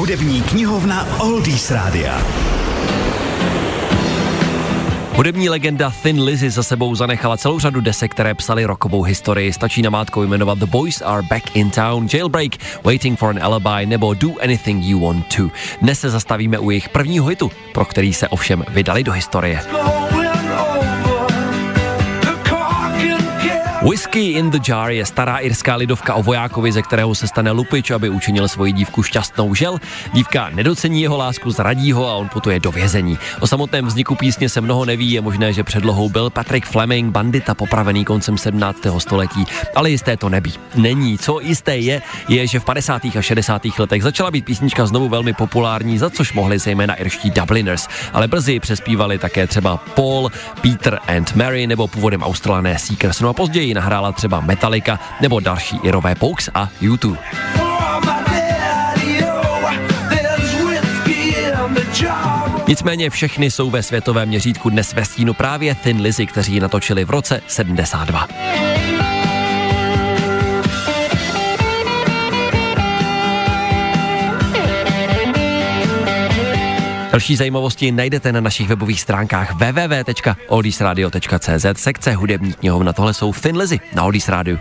Hudební knihovna Oldies Rádia. Hudební legenda Thin Lizzy za sebou zanechala celou řadu desek, které psali rokovou historii. Stačí namátkou jmenovat The Boys Are Back in Town, Jailbreak, Waiting for an Alibi nebo Do Anything You Want To. Dnes se zastavíme u jejich prvního hitu, pro který se ovšem vydali do historie. Whiskey in the Jar je stará irská lidovka o vojákovi, ze kterého se stane lupič, aby učinil svoji dívku šťastnou žel. Dívka nedocení jeho lásku, zradí ho a on putuje do vězení. O samotném vzniku písně se mnoho neví, je možné, že předlohou byl Patrick Fleming, bandita popravený koncem 17. století, ale jisté to nebí. Není. Co jisté je, je, že v 50. a 60. letech začala být písnička znovu velmi populární, za což mohli zejména irští Dubliners, ale brzy přespívali také třeba Paul, Peter and Mary nebo původem australané Seekers. No a později později nahrála třeba Metallica nebo další Irové Pokes a YouTube. Nicméně všechny jsou ve světovém měřítku dnes ve stínu právě Thin Lizzy, kteří ji natočili v roce 72. Další zajímavosti najdete na našich webových stránkách www.oldiesradio.cz sekce hudební knihovna. Tohle jsou Thin Lizzy na Oldies Radio.